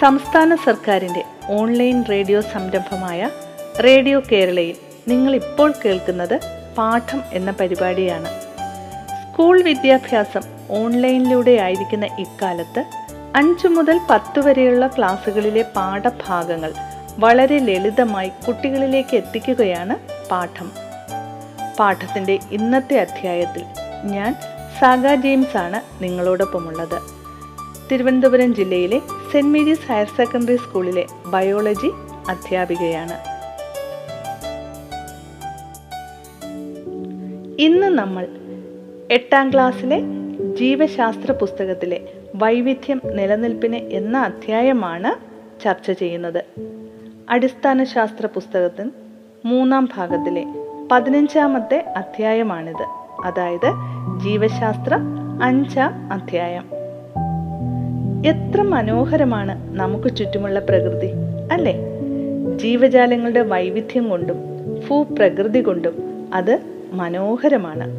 സംസ്ഥാന സർക്കാരിന്റെ online radio സംരംഭമായ റേഡിയോ കേരളയിൽ നിങ്ങൾ ഇപ്പോൾ കേൾക്കുന്നത് പാഠം എന്ന പരിപാടിയാണ്. സ്കൂൾ വിദ്യാഭ്യാസം ഓൺലൈനിലൂടെ ആയിരിക്കുന്ന ഇക്കാലത്ത് അഞ്ചു മുതൽ പത്ത് വരെയുള്ള ക്ലാസ്സുകളിലെ പാഠഭാഗങ്ങൾ വളരെ ലളിതമായി കുട്ടികളിലേക്ക് എത്തിക്കുകയാണ് പാഠം. പാഠത്തിന്റെ ഇന്നത്തെ അധ്യായത്തിൽ ഞാൻ സാഗ ജെയിംസ് ആണ് നിങ്ങളോടൊപ്പമുള്ളത്. തിരുവനന്തപുരം ജില്ലയിലെ സെന്റ് മേരീസ് ഹയർ സെക്കൻഡറി സ്കൂളിലെ ബയോളജി അധ്യാപികയാണ്. ഇന്ന് നമ്മൾ എട്ടാം ക്ലാസ്സിലെ ജീവശാസ്ത്ര പുസ്തകത്തിലെ വൈവിധ്യം നിലനിൽപ്പിന് എന്ന അധ്യായമാണ് ചർച്ച ചെയ്യുന്നത്. അടിസ്ഥാന ശാസ്ത്ര പുസ്തകത്തിൽ മൂന്നാം ഭാഗത്തിലെ പതിനഞ്ചാമത്തെ അധ്യായമാണിത്. അതായത് ജീവശാസ്ത്ര അഞ്ചാം അധ്യായം. എത്ര മനോഹരമാണ് നമുക്ക് ചുറ്റുമുള്ള പ്രകൃതി അല്ലേ? ജീവജാലങ്ങളുടെ വൈവിധ്യം കൊണ്ടും ഭൂപ്രകൃതി കൊണ്ടും അത് മനോഹരമാണ്.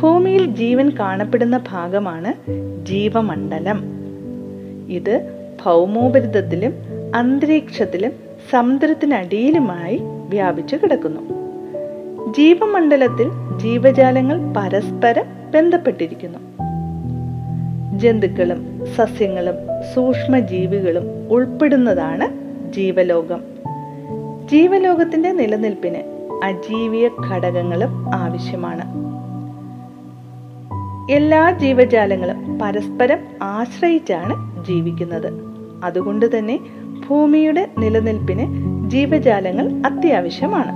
ഭൂമിയിൽ ജീവൻ കാണപ്പെടുന്ന ഭാഗമാണ് ജീവമണ്ഡലം. ഇത് ഭൗമോപരിതത്തിലും അന്തരീക്ഷത്തിലും സമുദ്രത്തിനടിയിലുമായി വ്യാപിച്ചു കിടക്കുന്നു. ജീവമണ്ഡലത്തിൽ ജീവജാലങ്ങൾ പരസ്പരം ബന്ധപ്പെട്ടിരിക്കുന്നു. ജന്തുക്കളും സസ്യങ്ങളും സൂക്ഷ്മജീവികളും ഉൾപ്പെടുന്നതാണ് ജീവലോകം. ജീവലോകത്തിന്റെ നിലനിൽപ്പിന് അജീവിയ ഘടകങ്ങളും ആവശ്യമാണ്. എല്ലാ ജീവജാലങ്ങളും പരസ്പരം ആശ്രയിച്ചാണ് ജീവിക്കുന്നത്. അതുകൊണ്ട് തന്നെ ഭൂമിയുടെ നിലനിൽപ്പിന് ജീവജാലങ്ങൾ അത്യാവശ്യമാണ്.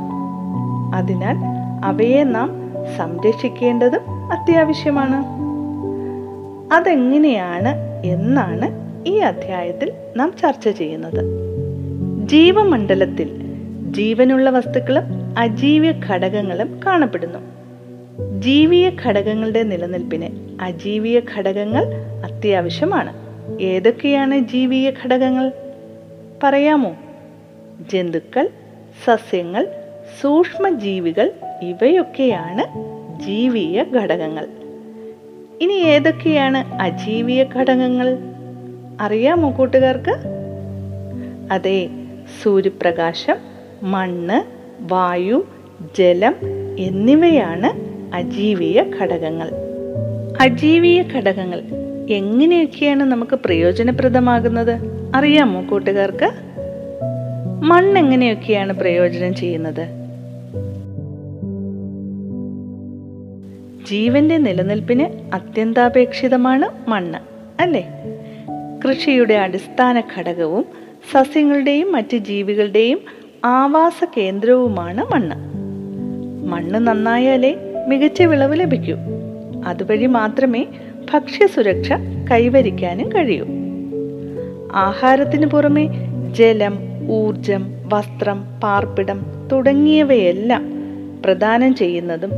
അതിനാൽ അവയെ നാം സംരക്ഷിക്കേണ്ടതും അത്യാവശ്യമാണ്. അതെങ്ങനെയാണ് എന്നാണ് ഈ അധ്യായത്തിൽ നാം ചർച്ച ചെയ്യുന്നത്. ജീവമണ്ഡലത്തിൽ ജീവനുള്ള വസ്തുക്കളും അജീവ്യ ഘടകങ്ങളും കാണപ്പെടുന്നു. ജീവിയ ഘടകങ്ങളുടെ നിലനിൽപ്പിന് അജീവിയ ഘടകങ്ങൾ അത്യാവശ്യമാണ്. ഏതൊക്കെയാണ് ജീവിയ ഘടകങ്ങൾ? പറയാമോ? ജന്തുക്കൾ സസ്യങ്ങൾ സൂക്ഷ്മജീവികൾ ഇവയൊക്കെയാണ് ജീവിയ ഘടകങ്ങൾ. ഇനി ഏതൊക്കെയാണ് അജീവിയ ഘടകങ്ങൾ? അറിയാമോ കൂട്ടുകാർക്ക്? അതെ സൂര്യപ്രകാശം മണ്ണ് വായു ജലം എന്നിവയാണ് അജീവിയ ഘടകങ്ങൾ. അജീവിയ ഘടകങ്ങൾ എങ്ങനെയൊക്കെയാണ് നമുക്ക് പ്രയോജനപ്രദമാകുന്നത്? അറിയാമോ കൂട്ടുകാർക്ക്? മണ്ണ് എങ്ങനെയൊക്കെയാണ് പ്രയോജനം ചെയ്യുന്നത്? ജീവന്റെ നിലനിൽപ്പിന് അത്യന്താപേക്ഷിതമാണ് മണ്ണ് അല്ലേ? കൃഷിയുടെ അടിസ്ഥാന ഘടകവും സസ്യങ്ങളുടെയും മറ്റ് ജീവികളുടെയും ആവാസ കേന്ദ്രവുമാണ് മണ്ണ്. മണ്ണ് നന്നായാലേ മികച്ച വിളവ് ലഭിക്കൂ. അതുവഴി മാത്രമേ ഭക്ഷ്യസുരക്ഷ കൈവരിക്കാനും കഴിയൂ. ആഹാരത്തിന് പുറമെ ജലം ഊർജം വസ്ത്രം പാർപ്പിടം തുടങ്ങിയവയെല്ലാം പ്രദാനം ചെയ്യുന്നതും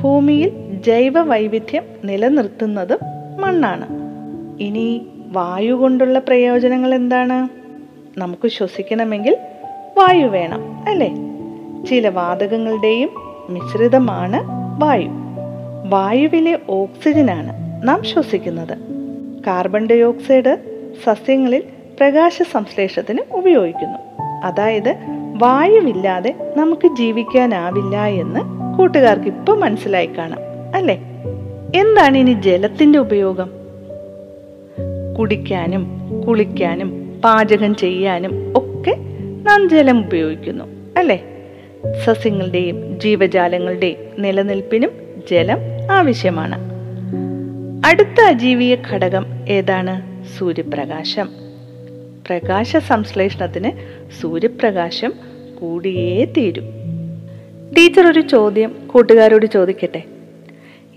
ഭൂമിയിൽ ജൈവ വൈവിധ്യം നിലനിർത്തുന്നതും മണ്ണാണ്. ഇനി വായു കൊണ്ടുള്ള പ്രയോജനങ്ങൾ എന്താണ്? നമുക്ക് ശ്വസിക്കണമെങ്കിൽ വായു വേണം അല്ലേ? ചില വാതകങ്ങളുടെയും മിശ്രിതമാണ് വായു. വായുവിലെ ഓക്സിജനാണ് നാം ശ്വസിക്കുന്നത്. കാർബൺ ഡൈ ഓക്സൈഡ് സസ്യങ്ങളിൽ പ്രകാശ സംശ്ലേഷത്തിന് ഉപയോഗിക്കുന്നു. അതായത് വായുവില്ലാതെ നമുക്ക് ജീവിക്കാനാവില്ല എന്ന് കൂട്ടുകാർക്ക് ഇപ്പൊ മനസ്സിലായി കാണാം. അല്ലേ? എന്താണ് ഇനി ജലത്തിന്റെ ഉപയോഗം? കുടിക്കാനും കുളിക്കാനും പാചകം ചെയ്യാനും ഒക്കെ നാം ജലം ഉപയോഗിക്കുന്നു അല്ലേ? സസ്യങ്ങളുടെയും ജീവജാലങ്ങളുടെയും നിലനിൽപ്പിനും ജലം ആവശ്യമാണ്. അടുത്ത അജീവീയ ഘടകം ഏതാണ്? സൂര്യപ്രകാശം. പ്രകാശ സംശ്ലേഷണത്തിന് സൂര്യപ്രകാശം കൂടിയേ തീരും. ടീച്ചർ ഒരു ചോദ്യം കൂട്ടുകാരോട് ചോദിക്കട്ടെ?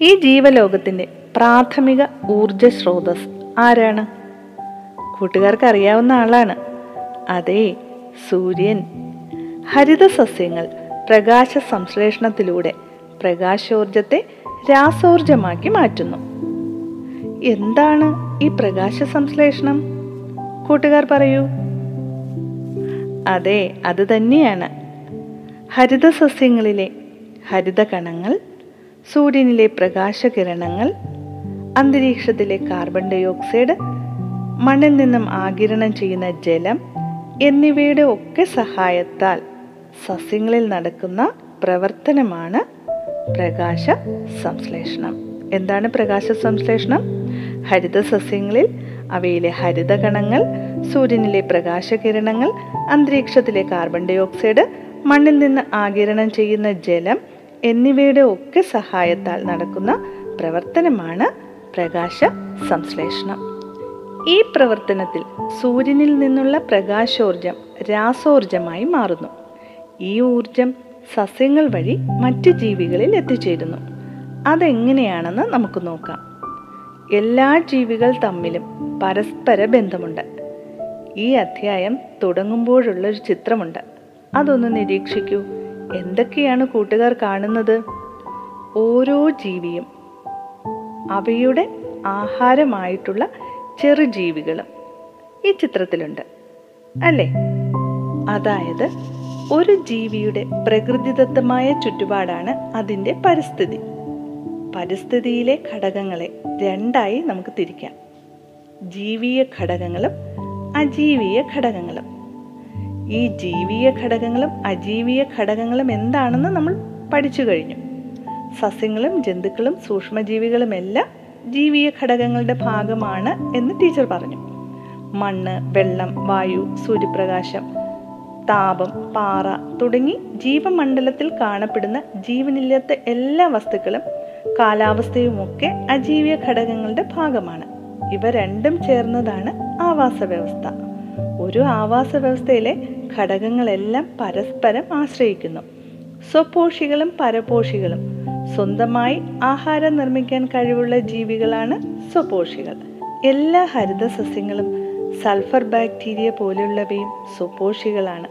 ഈ ജീവലോകത്തിന്റെ പ്രാഥമിക ഊർജ സ്രോതസ് ആരാണ്? കൂട്ടുകാർക്ക് അറിയാവുന്ന ആളാണ്. അതെ സൂര്യൻ. ഹരിത സസ്യങ്ങൾ പ്രകാശ സംശ്ലേഷണത്തിലൂടെ പ്രകാശോർജത്തെ രാസോർജമാക്കി മാറ്റുന്നു. എന്താണ് ഈ പ്രകാശ സംശ്ലേഷണം കൂട്ടുകാർ പറയൂ. അതെ അത് തന്നെയാണ്. ഹരിത സസ്യങ്ങളിലെ ഹരിത ഹരിതകണങ്ങൾ സൂര്യനിലെ പ്രകാശകിരണങ്ങൾ അന്തരീക്ഷത്തിലെ കാർബൺ ഡൈ ഓക്സൈഡ് മണ്ണിൽ നിന്നും ആകിരണം ചെയ്യുന്ന ജലം എന്നിവയുടെ ഒക്കെ സഹായത്താൽ സസ്യങ്ങളിൽ നടക്കുന്ന പ്രവർത്തനമാണ് പ്രകാശ സംശ്ലേഷണം. എന്താണ് പ്രകാശ സംശ്ലേഷണം? ഹരിത സസ്യങ്ങളിൽ അവയിലെ ഹരിതകണങ്ങൾ സൂര്യനിലെ പ്രകാശകിരണങ്ങൾ അന്തരീക്ഷത്തിലെ കാർബൺ ഡൈ ഓക്സൈഡ് മണ്ണിൽ നിന്ന് ആകിരണം ചെയ്യുന്ന ജലം എന്നിവയുടെ ഒക്കെ സഹായത്താൽ നടക്കുന്ന പ്രവർത്തനമാണ് പ്രകാശ സംശ്ലേഷണം. ഈ പ്രവർത്തനത്തിൽ സൂര്യനിൽ നിന്നുള്ള പ്രകാശോർജം രാസോർജമായി മാറുന്നു. ഈ ഊർജം സസ്യങ്ങൾ വഴി മറ്റ് ജീവികളിൽ എത്തിച്ചേരുന്നു. അതെങ്ങനെയാണെന്ന് നമുക്ക് നോക്കാം. എല്ലാ ജീവികൾ തമ്മിലും പരസ്പര ബന്ധമുണ്ട്. ഈ അധ്യായം തുടങ്ങുമ്പോഴുള്ളൊരു ചിത്രമുണ്ട്. അതൊന്ന് നിരീക്ഷിക്കൂ. എന്തൊക്കെയാണ് കൂട്ടുകാർ കാണുന്നത്? ഓരോ ജീവിയും അവയുടെ ആഹാരമായിട്ടുള്ള ചെറുജീവികളും ഈ ചിത്രത്തിലുണ്ട്. അല്ലേ? അതായത് ഒരു ജീവിയുടെ പ്രകൃതിദത്തമായ ചുറ്റുപാടാണ് അതിന്റെ പരിസ്ഥിതി. പരിസ്ഥിതിയിലെ ഘടകങ്ങളെ രണ്ടായി നമുക്ക് തിരിക്കാം. ജീവിയ ഘടകങ്ങളും അജീവീയ ഘടകങ്ങളും. ഈ ജീവീയ ഘടകങ്ങളും അജീവീയ ഘടകങ്ങളും എന്താണെന്ന് നമ്മൾ പഠിച്ചു കഴിഞ്ഞു. സസ്യങ്ങളും ജന്തുക്കളും സൂക്ഷ്മജീവികളും എല്ലാം ജീവീയ ഘടകങ്ങളുടെ ഭാഗമാണ് എന്ന് ടീച്ചർ പറഞ്ഞു. മണ്ണ് വെള്ളം വായു സൂര്യപ്രകാശം താപം പാറ തുടങ്ങി ജീവമണ്ഡലത്തിൽ കാണപ്പെടുന്ന ജീവനില്ലാത്ത എല്ലാ വസ്തുക്കളും കാലാവസ്ഥയുമൊക്കെ അജീവീയ ഘടകങ്ങളുടെ ഭാഗമാണ്. ഇവ രണ്ടും ചേർന്നതാണ് ആവാസ വ്യവസ്ഥ ഒരു ആവാസ വ്യവസ്ഥയിലെ ഘടകങ്ങളെല്ലാം പരസ്പരം ആശ്രയിക്കുന്നു. സ്വപോഷികളും പരപോഷികളും. സ്വന്തമായി ആഹാരം നിർമ്മിക്കാൻ കഴിവുള്ള ജീവികളാണ് സ്വപോഷികൾ. എല്ലാ ഹരിത സസ്യങ്ങളും സൾഫർ ബാക്ടീരിയ പോലെയുള്ളവയും സ്വപോഷികളാണ്.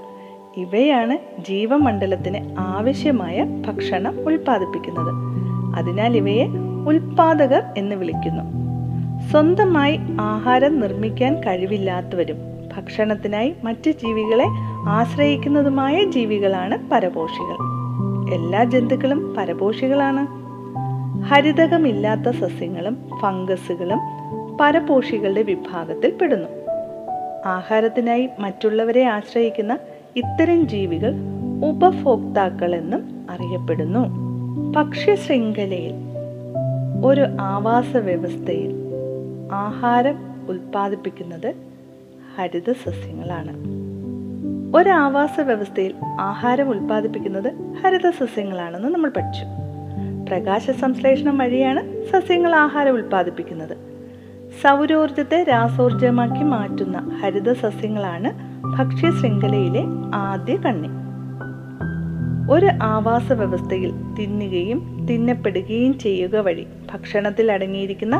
ഇവയാണ് ജീവമണ്ഡലത്തിന് ആവശ്യമായ ഭക്ഷണം ഉൽപ്പാദിപ്പിക്കുന്നത്. അതിനാൽ ഇവയെ ഉൽപാദകർ എന്ന് വിളിക്കുന്നു. സ്വന്തമായി ആഹാരം നിർമ്മിക്കാൻ കഴിവില്ലാത്തവരും ഭക്ഷണത്തിനായി മറ്റ് ജീവികളെ ആശ്രയിക്കുന്നതുമായ ജീവികളാണ് പരപോഷികൾ. എല്ലാ ജന്തുക്കളും പരപോഷികളാണ്. ഹരിതകമില്ലാത്ത സസ്യങ്ങളും ഫംഗസുകളും പരപോഷികളുടെ വിഭാഗത്തിൽ പെടുന്നു. ആഹാരത്തിനായി മറ്റുള്ളവരെ ആശ്രയിക്കുന്ന ഇത്തരം ജീവികൾ ഉപഭോക്താക്കൾ എന്നും അറിയപ്പെടുന്നു. ഭക്ഷ്യശൃംഖലയിൽ ഒരു ആവാസ വ്യവസ്ഥയിൽ ആഹാരം ഉൽപ്പാദിപ്പിക്കുന്നത് ഹരിത സസ്യങ്ങളാണ് ഒരു ആവാസ വ്യവസ്ഥയിൽ ആഹാരം ഉൽപ്പാദിപ്പിക്കുന്നത് ഹരിത സസ്യങ്ങളാണെന്ന് നമ്മൾ പഠിച്ചു. പ്രകാശ സംശ്ലേഷണം വഴിയാണ് സസ്യങ്ങൾ ആഹാരം ഉൽപ്പാദിപ്പിക്കുന്നത്. സൗരോർജത്തെ രാസോർജമാക്കി മാറ്റുന്ന ഹരിത സസ്യങ്ങളാണ് ഭക്ഷ്യ ശൃംഖലയിലെ ആദ്യ കണ്ണി. ഒരു ആവാസ വ്യവസ്ഥയിൽ തിന്നുകയും തിന്നപ്പെടുകയും ചെയ്യുക വഴി ഭക്ഷണത്തിൽ അടങ്ങിയിരിക്കുന്ന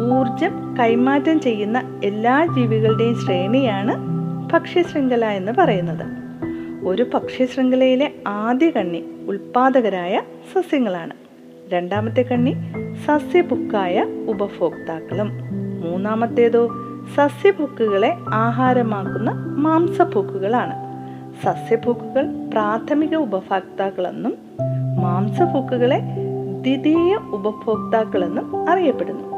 ഊർജം കൈമാറ്റം ചെയ്യുന്ന എല്ലാ ജീവികളുടെയും ശ്രേണിയാണ് ഭക്ഷ്യശൃംഖല എന്ന് പറയുന്നത്. ഒരു ഭക്ഷ്യശൃംഖലയിലെ ആദ്യ കണ്ണി ഉൽപാദകരായ സസ്യങ്ങളാണ്. രണ്ടാമത്തെ കണ്ണി സസ്യഭുക്കായ ഉപഭോക്താക്കളും. മൂന്നാമത്തേതോ സസ്യഭുക്കുകളെ ആഹാരമാക്കുന്ന മാംസഭുക്കുകളാണ് സസ്യഭുക്കുകൾ പ്രാഥമിക ഉപഭോക്താക്കളെന്നും മാംസഭുക്കുകളെ ദ്വിതീയ ഉപഭോക്താക്കളെന്നും അറിയപ്പെടുന്നു.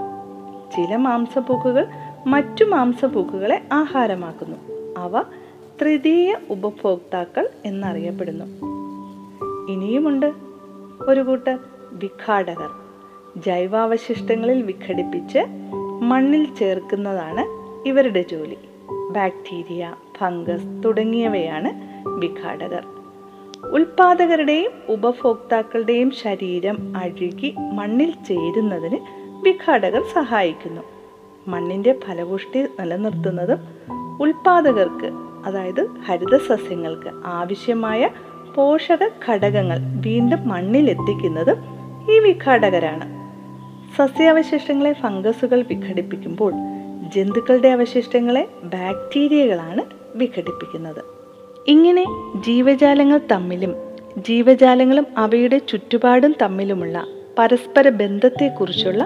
ചില മാംസഭുക്കുകൾ മറ്റു മാംസഭുക്കുകളെ ആഹാരമാക്കുന്നു. അവ തൃതീയ ഉപഭോക്താക്കൾ എന്നറിയപ്പെടുന്നു. ഇനിയുമുണ്ട്. ഒരു കൂട്ടർ വിഘാടകർ ജൈവാവശിഷ്ടങ്ങളിൽ വിഘടിപ്പിച്ച് മണ്ണിൽ ചേർക്കുന്നതാണ് ഇവരുടെ ജോലി. ബാക്ടീരിയ ഫംഗസ് തുടങ്ങിയവയാണ് വിഘാടകർ. ഉൽപാദകരുടെയും ഉപഭോക്താക്കളുടെയും ശരീരം അഴുകി മണ്ണിൽ ചേരുന്നതിന് വിഘാടകർ സഹായിക്കുന്നു. മണ്ണിന്റെ ഫലപുഷ്ടി നിലനിർത്തുന്നതും ഉൽപാദകർക്ക് അതായത് ഹരിതസസ്യങ്ങൾക്ക് ആവശ്യമായ പോഷക ഘടകങ്ങൾ വീണ്ടും മണ്ണിലെത്തിക്കുന്നതും ഈ വിഘാടകരാണ്. സസ്യാവശിഷ്ടങ്ങളെ ഫംഗസുകൾ വിഘടിപ്പിക്കുമ്പോൾ ജന്തുക്കളുടെ അവശിഷ്ടങ്ങളെ ബാക്ടീരിയകളാണ് വിഘടിപ്പിക്കുന്നത്. ഇങ്ങനെ ജീവജാലങ്ങൾ തമ്മിലും ജീവജാലങ്ങളും അവയുടെ ചുറ്റുപാടും തമ്മിലുമുള്ള പരസ്പര ബന്ധത്തെക്കുറിച്ചുള്ള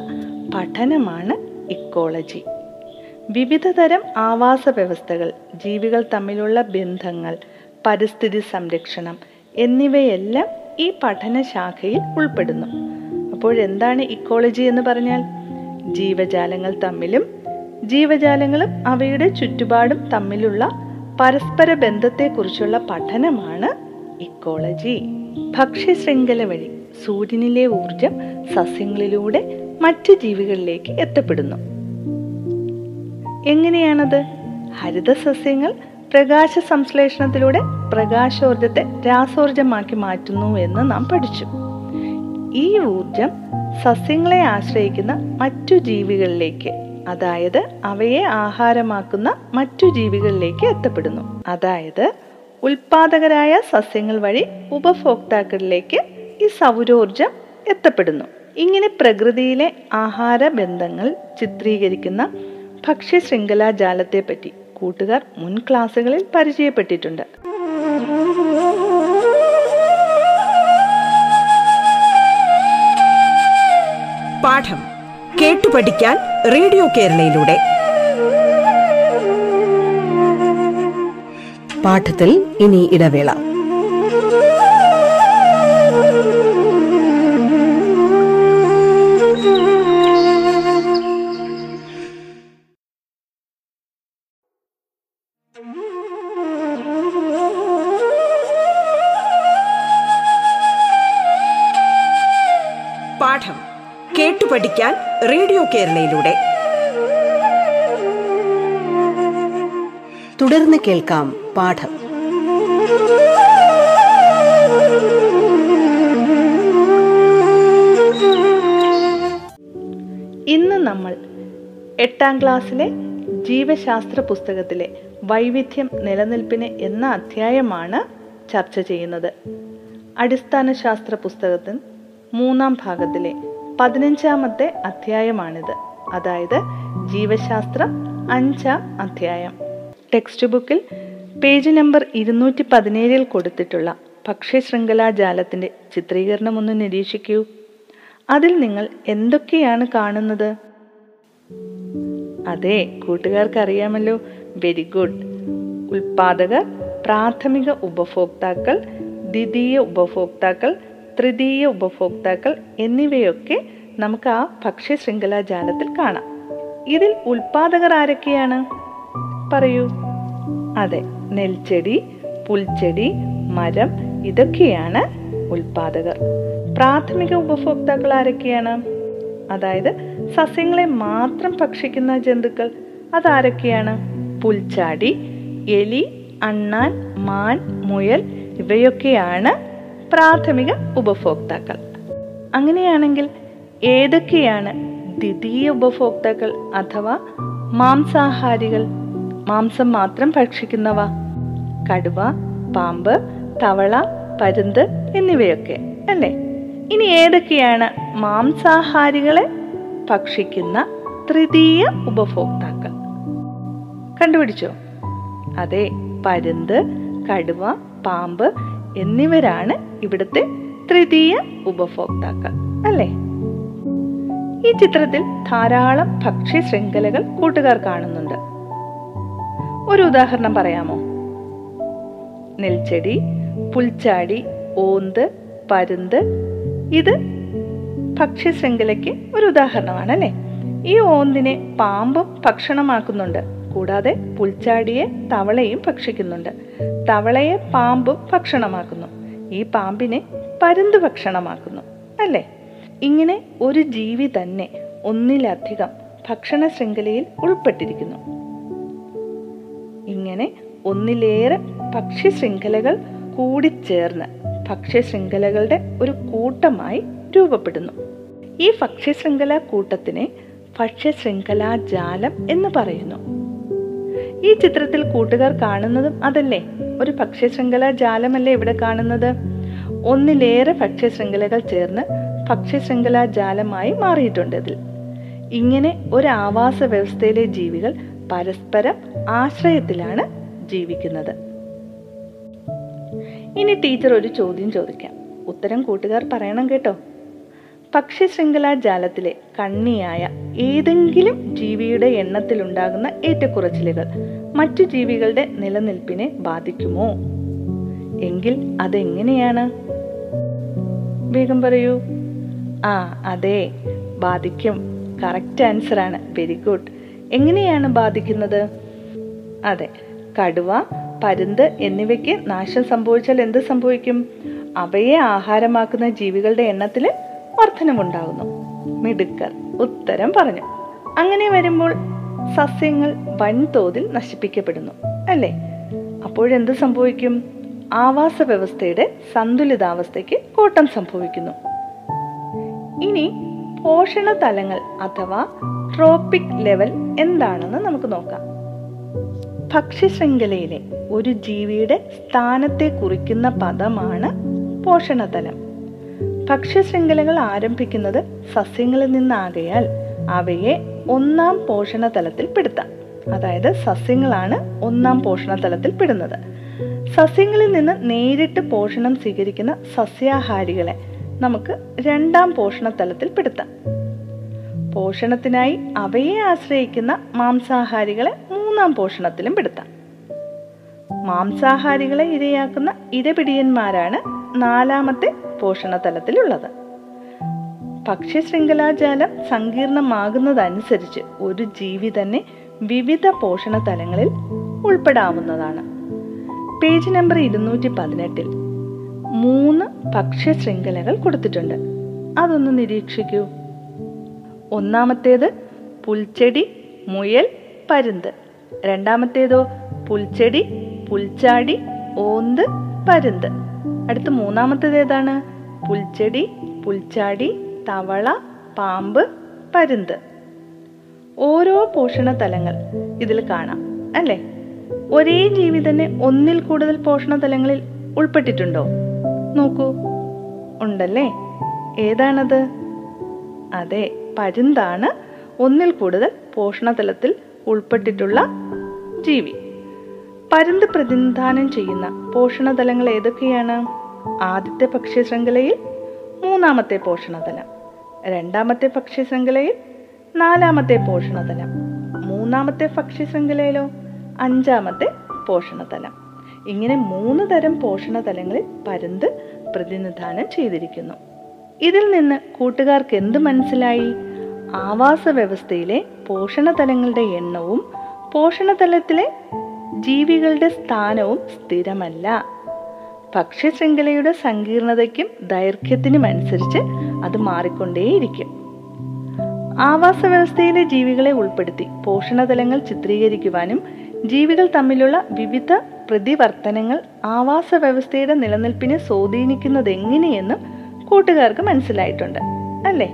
പഠനമാണ് ഇക്കോളജി. വിവിധതരം ആവാസ വ്യവസ്ഥകൾ ജീവികൾ തമ്മിലുള്ള ബന്ധങ്ങൾ പരിസ്ഥിതി സംരക്ഷണം എന്നിവയെല്ലാം ഈ പഠനശാഖയിൽ ഉൾപ്പെടുന്നു. അപ്പോഴെന്താണ് ഇക്കോളജി എന്ന് പറഞ്ഞാൽ? ജീവജാലങ്ങൾ തമ്മിലും ജീവജാലങ്ങളും അവയുടെ ചുറ്റുപാടും തമ്മിലുള്ള പരസ്പര ബന്ധത്തെക്കുറിച്ചുള്ള പഠനമാണ് ഇക്കോളജി. ഭക്ഷ്യശൃംഖല വഴി സൂര്യനിലെ ഊർജം സസ്യങ്ങളിലൂടെ മറ്റ് ജീവികളിലേക്ക് എത്തപ്പെടുന്നു. എങ്ങനെയാണത്? ഹരിത സസ്യങ്ങൾ പ്രകാശ സംശ്ലേഷണത്തിലൂടെ പ്രകാശോർജത്തെ രാസോർജമാക്കി മാറ്റുന്നു എന്ന് നാം പഠിച്ചു. ഈ ഊർജം സസ്യങ്ങളെ ആശ്രയിക്കുന്ന മറ്റു ജീവികളിലേക്ക് അതായത് അവയെ ആഹാരമാക്കുന്ന മറ്റു ജീവികളിലേക്ക് എത്തപ്പെടുന്നു. അതായത് ഉൽപാദകരായ സസ്യങ്ങൾ വഴി ഉപഭോക്താക്കളിലേക്ക് ഈ സൗരോർജം എത്തപ്പെടുന്നു. ഇങ്ങനെ പ്രകൃതിയിലെ ആഹാര ബന്ധങ്ങൾ ചിത്രീകരിക്കുന്ന ഭക്ഷ്യ ഭക്ഷ്യശൃംഖലാ ജാലത്തെപ്പറ്റി കൂട്ടുകാർ മുൻ ക്ലാസ്സുകളിൽ പരിചയപ്പെട്ടിട്ടുണ്ട്. പാഠം കേട്ടു പഠിക്കാൻ റേഡിയോ കേരളയിലൂടെ. പാഠത്തിൽ ഇനി ഇടവേള. റേഡിയോ കേരളയിലൂടെ. തുടർന്ന് കേൾക്കാം പാഠം. ഇന്ന് നമ്മൾ എട്ടാം ക്ലാസ്സിലെ ജീവശാസ്ത്ര പുസ്തകത്തിലെ വൈവിധ്യം നിലനിൽപ്പിന് എന്ന അധ്യായമാണ് ചർച്ച ചെയ്യുന്നത്. അടിസ്ഥാന ശാസ്ത്ര പുസ്തകത്തിൽ മൂന്നാം ഭാഗത്തിലെ പതിനഞ്ചാമത്തെ അധ്യായമാണിത്. അതായത് ജീവശാസ്ത്രം അഞ്ചാം അധ്യായം. ടെക്സ്റ്റ് ബുക്കിൽ പേജ് നമ്പർ ഇരുന്നൂറ്റി പതിനേഴിൽ കൊടുത്തിട്ടുള്ള ഭക്ഷ്യശൃംഖലാ ജാലത്തിന്റെ ചിത്രീകരണം ഒന്ന് നിരീക്ഷിക്കൂ. അതിൽ നിങ്ങൾ എന്തൊക്കെയാണ് കാണുന്നത്? അതെ കൂട്ടുകാർക്ക് അറിയാമല്ലോ വെരി ഗുഡ് ഉൽപാദകർ പ്രാഥമിക ഉപഭോക്താക്കൾ ദ്വിതീയ ഉപഭോക്താക്കൾ തൃതീയ ഉപഭോക്താക്കൾ എന്നിവയൊക്കെ നമുക്ക് ആ ഭക്ഷ്യശൃംഖലാ ജാലത്തിൽ കാണാം. ഇതിൽ ഉൽപാദകർ ആരൊക്കെയാണ്? പറയൂ. അതെ നെൽച്ചെടി പുൽച്ചെടി മരം ഇതൊക്കെയാണ് ഉൽപാദകർ. പ്രാഥമിക ഉപഭോക്താക്കൾ ആരൊക്കെയാണ്? അതായത് സസ്യങ്ങളെ മാത്രം ഭക്ഷിക്കുന്ന ജന്തുക്കൾ അതാരൊക്കെയാണ്? പുൽച്ചാടി എലി അണ്ണാൻ മാൻ മുയൽ ഇവയൊക്കെയാണ് പ്രാഥമിക ഉപഭോക്താക്കൾ. അങ്ങനെയാണെങ്കിൽ ഏതൊക്കെയാണ് ദ്വിതീയ ഉപഭോക്താക്കൾ അഥവാ മാംസാഹാരികൾ? മാംസം മാത്രം ഭക്ഷിക്കുന്നവ? കടുവ പാമ്പ് തവള പരുന്ത് എന്നിവയൊക്കെ അല്ലേ? ഇനി ഏതൊക്കെയാണ് മാംസാഹാരികളെ ഭക്ഷിക്കുന്ന തൃതീയ ഉപഭോക്താക്കൾ? കണ്ടുപിടിച്ചോ? അതെ പരുന്ത് കടുവ പാമ്പ് എന്നിവരാണ് ഇവിടുത്തെ തൃതീയ ഉപഭോക്താക്കൾ അല്ലേ? ഈ ചിത്രത്തിൽ ധാരാളം ഭക്ഷ്യ ശൃംഖലകൾ കൂട്ടുകാർ കാണുന്നുണ്ട്. ഒരു ഉദാഹരണം പറയാമോ? നെൽച്ചെടി പുൽച്ചാടി ഓന്ത് പരുന്ത്. ഇത് ഭക്ഷ്യ ശൃംഖലയ്ക്ക് ഒരു ഉദാഹരണമാണ് അല്ലേ? ഈ ഓന്തിനെ പാമ്പും ഭക്ഷണമാക്കുന്നുണ്ട്. കൂടാതെ പുൽച്ചാടിയെ തവളയും ഭക്ഷിക്കുന്നുണ്ട്. തവളയെ പാമ്പും ഭക്ഷണമാക്കുന്നു. ഈ പാമ്പിനെ പരുന്ത് ഭക്ഷണമാക്കുന്നു. അല്ലേ? ഇങ്ങനെ ഒരു ജീവി തന്നെ ഒന്നിലധികം ഭക്ഷണ ശൃംഖലയിൽ ഉൾപ്പെട്ടിരിക്കുന്നു. ഇങ്ങനെ ഒന്നിലേറെ ഭക്ഷ്യശൃംഖലകൾ കൂടിച്ചേർന്ന് ഭക്ഷ്യശൃംഖലകളുടെ ഒരു കൂട്ടമായി രൂപപ്പെടുന്നു. ഈ ഭക്ഷ്യ ശൃംഖല കൂട്ടത്തിനെ ഭക്ഷ്യ ജാലം എന്ന് പറയുന്നു. ഈ ചിത്രത്തിൽ കൂട്ടുകാർ കാണുന്നതും അതല്ലേ? ഒരു ഭക്ഷ്യശൃംഖല ജാലമല്ലേ ഇവിടെ കാണുന്നത്? ഒന്നിലേറെ ഭക്ഷ്യശൃംഖലകൾ ചേർന്ന് ഭക്ഷ്യശൃംഖല ജാലമായി മാറിയിട്ടുണ്ട് ഇതിൽ. ഇങ്ങനെ ഒരു ആവാസ വ്യവസ്ഥയിലെ ജീവികൾ പരസ്പരം ആശ്രയത്തിലാണ് ജീവിക്കുന്നത്. ഇനി ടീച്ചർ ഒരു ചോദ്യം ചോദിക്കാം. ഉത്തരം കൂട്ടുകാർ പറയണം കേട്ടോ. പക്ഷി ശൃംഖലാ ജാലത്തിലെ കണ്ണിയായ ഏതെങ്കിലും ജീവിയുടെ എണ്ണത്തിലുണ്ടാകുന്ന ഏറ്റക്കുറച്ചിലുകൾ മറ്റു ജീവികളുടെ നിലനിൽപ്പിനെ ബാധിക്കുമോ? എങ്കിൽ അതെങ്ങനെയാണ്? വേഗം പറയൂ. ആ അതെ. ബാധിക്കും. കറക്റ്റ് ആൻസർ ആണ് വെരി ഗുഡ്. എങ്ങനെയാണ് ബാധിക്കുന്നത്? അതെ. കടുവ പരുന്ത് എന്നിവയ്ക്ക് നാശം സംഭവിച്ചാൽ എന്ത് സംഭവിക്കും? അവയെ ആഹാരമാക്കുന്ന ജീവികളുടെ എണ്ണത്തിൽ വർധനമുണ്ടാകുന്നു മിടുക്കർ ഉത്തരം പറഞ്ഞു. അങ്ങനെ വരുമ്പോൾ സസ്യങ്ങൾ വൻതോതിൽ നശിപ്പിക്കപ്പെടുന്നു അല്ലേ? അപ്പോഴെന്ത് സംഭവിക്കും? ആവാസ വ്യവസ്ഥയുടെ സന്തുലിതാവസ്ഥയ്ക്ക് കോട്ടം സംഭവിക്കുന്നു. ഇനി പോഷണ തലങ്ങൾ അഥവാ ട്രോപ്പിക് ലെവൽ എന്താണെന്ന് നമുക്ക് നോക്കാം. ഭക്ഷ്യശൃംഖലയിലെ ഒരു ജീവിയുടെ സ്ഥാനത്തെ കുറിക്കുന്ന പദമാണ് പോഷണതലം ഭക്ഷ്യശൃംഖലകൾ ആരംഭിക്കുന്നത് സസ്യങ്ങളിൽ നിന്നാകയാൽ അവയെ ഒന്നാം പോഷണ തലത്തിൽ പെടുത്താം. അതായത് സസ്യങ്ങളാണ് ഒന്നാം പോഷണ തലത്തിൽ പെടുന്നത്. സസ്യങ്ങളിൽ നിന്ന് നേരിട്ട് പോഷണം സ്വീകരിക്കുന്ന സസ്യാഹാരികളെ നമുക്ക് രണ്ടാം പോഷണ തലത്തിൽ പെടുത്താം. പോഷണത്തിനായി അവയെ ആശ്രയിക്കുന്ന മാംസാഹാരികളെ മൂന്നാം പോഷണത്തിലും പെടുത്താം. മാംസാഹാരികളെ ഇരയാക്കുന്ന ഇരപിടിയന്മാരാണ് നാലാമത്തെ പോഷണതലത്തിലുള്ളത്. ഭക്ഷ്യശൃംഖലാജാലം സങ്കീർണമാകുന്നതനുസരിച്ച് ഒരു ജീവി തന്നെ വിവിധ പോഷണ തലങ്ങളിൽ ഉൾപ്പെടാവുന്നതാണ്. പേജ് നമ്പർ ഇരുന്നൂറ്റി പതിനെട്ടിൽ മൂന്ന് ഭക്ഷ്യ ശൃംഖലകൾ കൊടുത്തിട്ടുണ്ട്. അതൊന്ന് നിരീക്ഷിക്കൂ. ഒന്നാമത്തേത് പുൽച്ചെടി മുയൽ പരുന്ത്. രണ്ടാമത്തേതോ പുൽച്ചെടി പുൽച്ചാടി ഓന്ത് പരുന്ത്. അടുത്ത മൂന്നാമത്തേത് ഏതാണ്? പുൽച്ചെടി പുൽച്ചാടി തവള പാമ്പ് പരുന്ത്. ഓരോ പോഷണ തലങ്ങൾ ഇതിൽ കാണാം അല്ലേ? ഒരേ ജീവി തന്നെ ഒന്നിൽ കൂടുതൽ പോഷണ തലങ്ങളിൽ ഉൾപ്പെട്ടിട്ടുണ്ടോ? നോക്കൂ. ഉണ്ടല്ലേ? ഏതാണത്? അതെ പരുന്താണ് ഒന്നിൽ കൂടുതൽ പോഷണതലത്തിൽ ഉൾപ്പെട്ടിട്ടുള്ള ജീവി. പരുന്ത് പ്രതിനിധാനം ചെയ്യുന്ന പോഷണതലങ്ങൾ ഏതൊക്കെയാണ്? ആദ്യത്തെ ഭക്ഷ്യശൃംഖലയിൽ മൂന്നാമത്തെ പോഷണതലം രണ്ടാമത്തെ പക്ഷി ഭക്ഷ്യശൃംഖലയിൽ നാലാമത്തെ പോഷണതലം മൂന്നാമത്തെ ഭക്ഷ്യ ശൃംഖലയിലോ അഞ്ചാമത്തെ പോഷണതലം. ഇങ്ങനെ മൂന്ന് തരം പോഷണതലങ്ങളിൽ പരുന്ത് പ്രതിനിധാനം ചെയ്തിരിക്കുന്നു. ഇതിൽ നിന്ന് കൂട്ടുകാർക്ക് എന്ത് മനസ്സിലായി? ആവാസ വ്യവസ്ഥയിലെ പോഷണതലങ്ങളുടെ എണ്ണവും പോഷണതലത്തിലെ ജീവികളുടെ സ്ഥാനവും സ്ഥിരമല്ല. ഭക്ഷ്യ ഭക്ഷ്യശൃംഖലയുടെ സങ്കീർണതയ്ക്കും ദൈർഘ്യത്തിനും അനുസരിച്ച് അത് മാറിക്കൊണ്ടേയിരിക്കും. ആവാസ വ്യവസ്ഥയിലെ ജീവികളെ ഉൾപ്പെടുത്തി പോഷണതലങ്ങൾ ചിത്രീകരിക്കുവാനും ജീവികൾ തമ്മിലുള്ള വിവിധ പ്രതിവർത്തനങ്ങൾ ആവാസ വ്യവസ്ഥയുടെ നിലനിൽപ്പിനെ സ്വാധീനിക്കുന്നത് എങ്ങനെയെന്നും കൂട്ടുകാർക്ക് മനസ്സിലായിട്ടുണ്ട് അല്ലേ?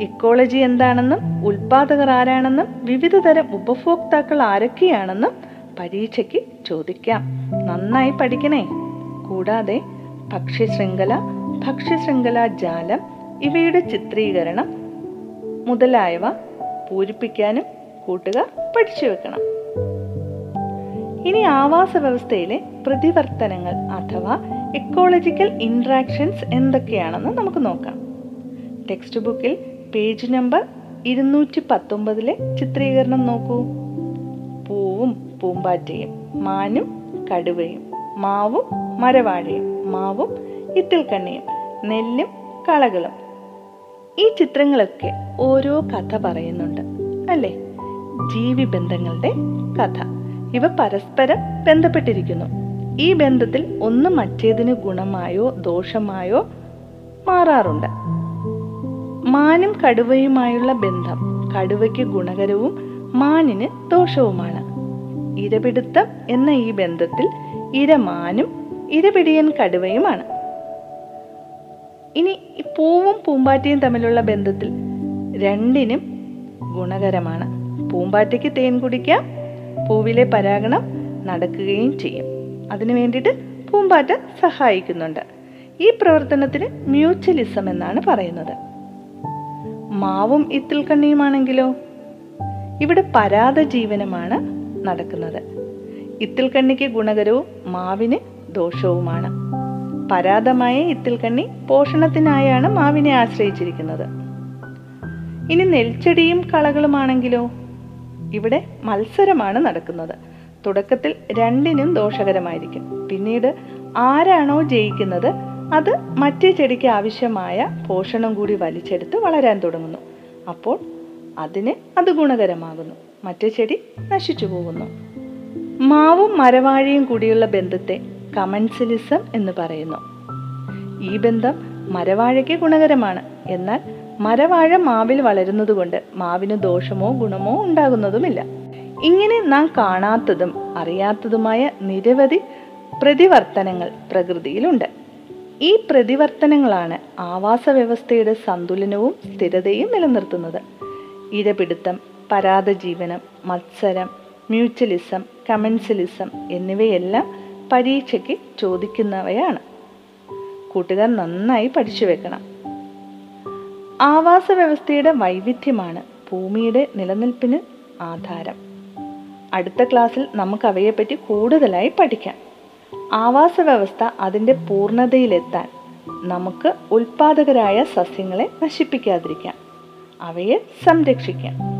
ഇക്കോളജി എന്താണെന്നും ഉൽപാദകർ ആരാണെന്നും വിവിധ തരം ഉപഭോക്താക്കൾ ആരൊക്കെയാണെന്നും പരീക്ഷയ്ക്ക് ചോദിക്കാം. നന്നായി പഠിക്കണേ. കൂടാതെ ഭക്ഷ്യശൃംഖല ഭക്ഷ്യശൃംഖല ജാലം ഇവയുടെ ചിത്രീകരണം മുതലായവ പൂരിപ്പിക്കാനും കൂട്ടുകാർ പഠിച്ചു വെക്കണം. ഇനി ആവാസ വ്യവസ്ഥയിലെ പ്രതിവർത്തനങ്ങൾ അഥവാ എക്കോളജിക്കൽ ഇൻട്രാക്ഷൻസ് എന്തൊക്കെയാണെന്ന് നമുക്ക് നോക്കാം. ടെക്സ്റ്റ് ബുക്കിൽ പേജ് നമ്പർ ഇരുന്നൂറ്റി പത്തൊമ്പതിലെ ചിത്രീകരണം നോക്കൂ. പൂവും പൂമ്പാറ്റയും മാനും കടുവയും മാവും മരവാഴയും മാവും ഇത്തിൽക്കണ്ണിയും നെല്ലും കളകളും. ഈ ചിത്രങ്ങളൊക്കെ ഓരോ കഥ പറയുന്നുണ്ട് അല്ലേ? ജീവി ബന്ധങ്ങളുടെ കഥ. ഇവ പരസ്പരം ബന്ധപ്പെട്ടിരിക്കുന്നു. ഈ ബന്ധത്തിൽ ഒന്ന് മറ്റേതിന് ഗുണമായോ ദോഷമായോ മാറാറുണ്ട്. മാനും കടുവയുമായുള്ള ബന്ധം കടുവയ്ക്ക് ഗുണകരവും മാനിന് ദോഷവുമാണ്. ഇരപിടുത്തം എന്ന ഈ ബന്ധത്തിൽ ഇരമാനും ഇരപിടിയൻ കടുവയുമാണ്. ഇനി പൂവും പൂമ്പാറ്റയും തമ്മിലുള്ള ബന്ധത്തിൽ രണ്ടിനും ഗുണകരമാണ്. പൂമ്പാറ്റയ്ക്ക് തേൻ കുടിക്കാം പൂവിലെ പരാഗണം നടക്കുകയും ചെയ്യും. അതിനു വേണ്ടിയിട്ട് പൂമ്പാറ്റ സഹായിക്കുന്നുണ്ട്. ഈ പ്രവർത്തനത്തിന് മ്യൂച്വലിസം എന്നാണ് പറയുന്നത്. മാവും ഇത്തിൽക്കണ്ണിയുമാണെങ്കിലോ? ഇവിടെ പരാത ജീവനമാണ് നടക്കുന്നത്. ഇത്തിൽക്കണ്ണിക്ക് ഗുണകരവും മാവിന് ദോഷവുമാണ്. പരാതമായ ഇത്തിൽക്കണ്ണി പോഷണത്തിനായാണ് മാവിനെ ആശ്രയിച്ചിരിക്കുന്നത്. ഇനി നെൽച്ചെടിയും കളകളുമാണെങ്കിലോ? ഇവിടെ മത്സരമാണ് നടക്കുന്നത്. തുടക്കത്തിൽ രണ്ടിനും ദോഷകരമായിരിക്കും. പിന്നീട് ആരാണോ ജയിക്കുന്നത് അത് മറ്റേ ചെടിക്ക് ആവശ്യമായ പോഷണം കൂടി വലിച്ചെടുത്ത് വളരാൻ തുടങ്ങുന്നു. അപ്പോൾ അതിന് അത് ഗുണകരമാകുന്നു. മറ്റേ ചെടി നശിച്ചു പോകുന്നു. മാവും മരവാഴയും കൂടിയുള്ള ബന്ധത്തെ കമൻസിലിസം എന്ന് പറയുന്നു. ഈ ബന്ധം മരവാഴയ്ക്ക് ഗുണകരമാണ്. എന്നാൽ മരവാഴ മാവിൽ വളരുന്നതുകൊണ്ട് മാവിന് ദോഷമോ ഗുണമോ ഉണ്ടാകുന്നതുമില്ല. ഇങ്ങനെ നാം കാണാത്തതും അറിയാത്തതുമായ നിരവധി പ്രതിവർത്തനങ്ങൾ പ്രകൃതിയിലുണ്ട്. ഈ പ്രതിവർത്തനങ്ങളാണ് ആവാസ വ്യവസ്ഥയുടെ സന്തുലനവും സ്ഥിരതയും നിലനിർത്തുന്നത്. ഇരപിടുത്തം പരാതജീവനം മത്സരം മ്യൂച്വലിസം കമൻസിലിസം എന്നിവയെല്ലാം പരീക്ഷയ്ക്ക് ചോദിക്കുന്നവയാണ്. കൂട്ടുകാർ നന്നായി പഠിച്ചു വെക്കണം. ആവാസ വ്യവസ്ഥയുടെ വൈവിധ്യമാണ് ഭൂമിയുടെ നിലനിൽപ്പിന് ആധാരം. അടുത്ത ക്ലാസ്സിൽ നമുക്ക് അവയെപ്പറ്റി കൂടുതലായി പഠിക്കാം. ആവാസ വ്യവസ്ഥ അതിന്റെ പൂർണതയിലെത്താൻ നമുക്ക് ഉൽപാദകരായ സസ്യങ്ങളെ നശിപ്പിക്കാതിരിക്കാം. അവയെ സംരക്ഷിക്കാം.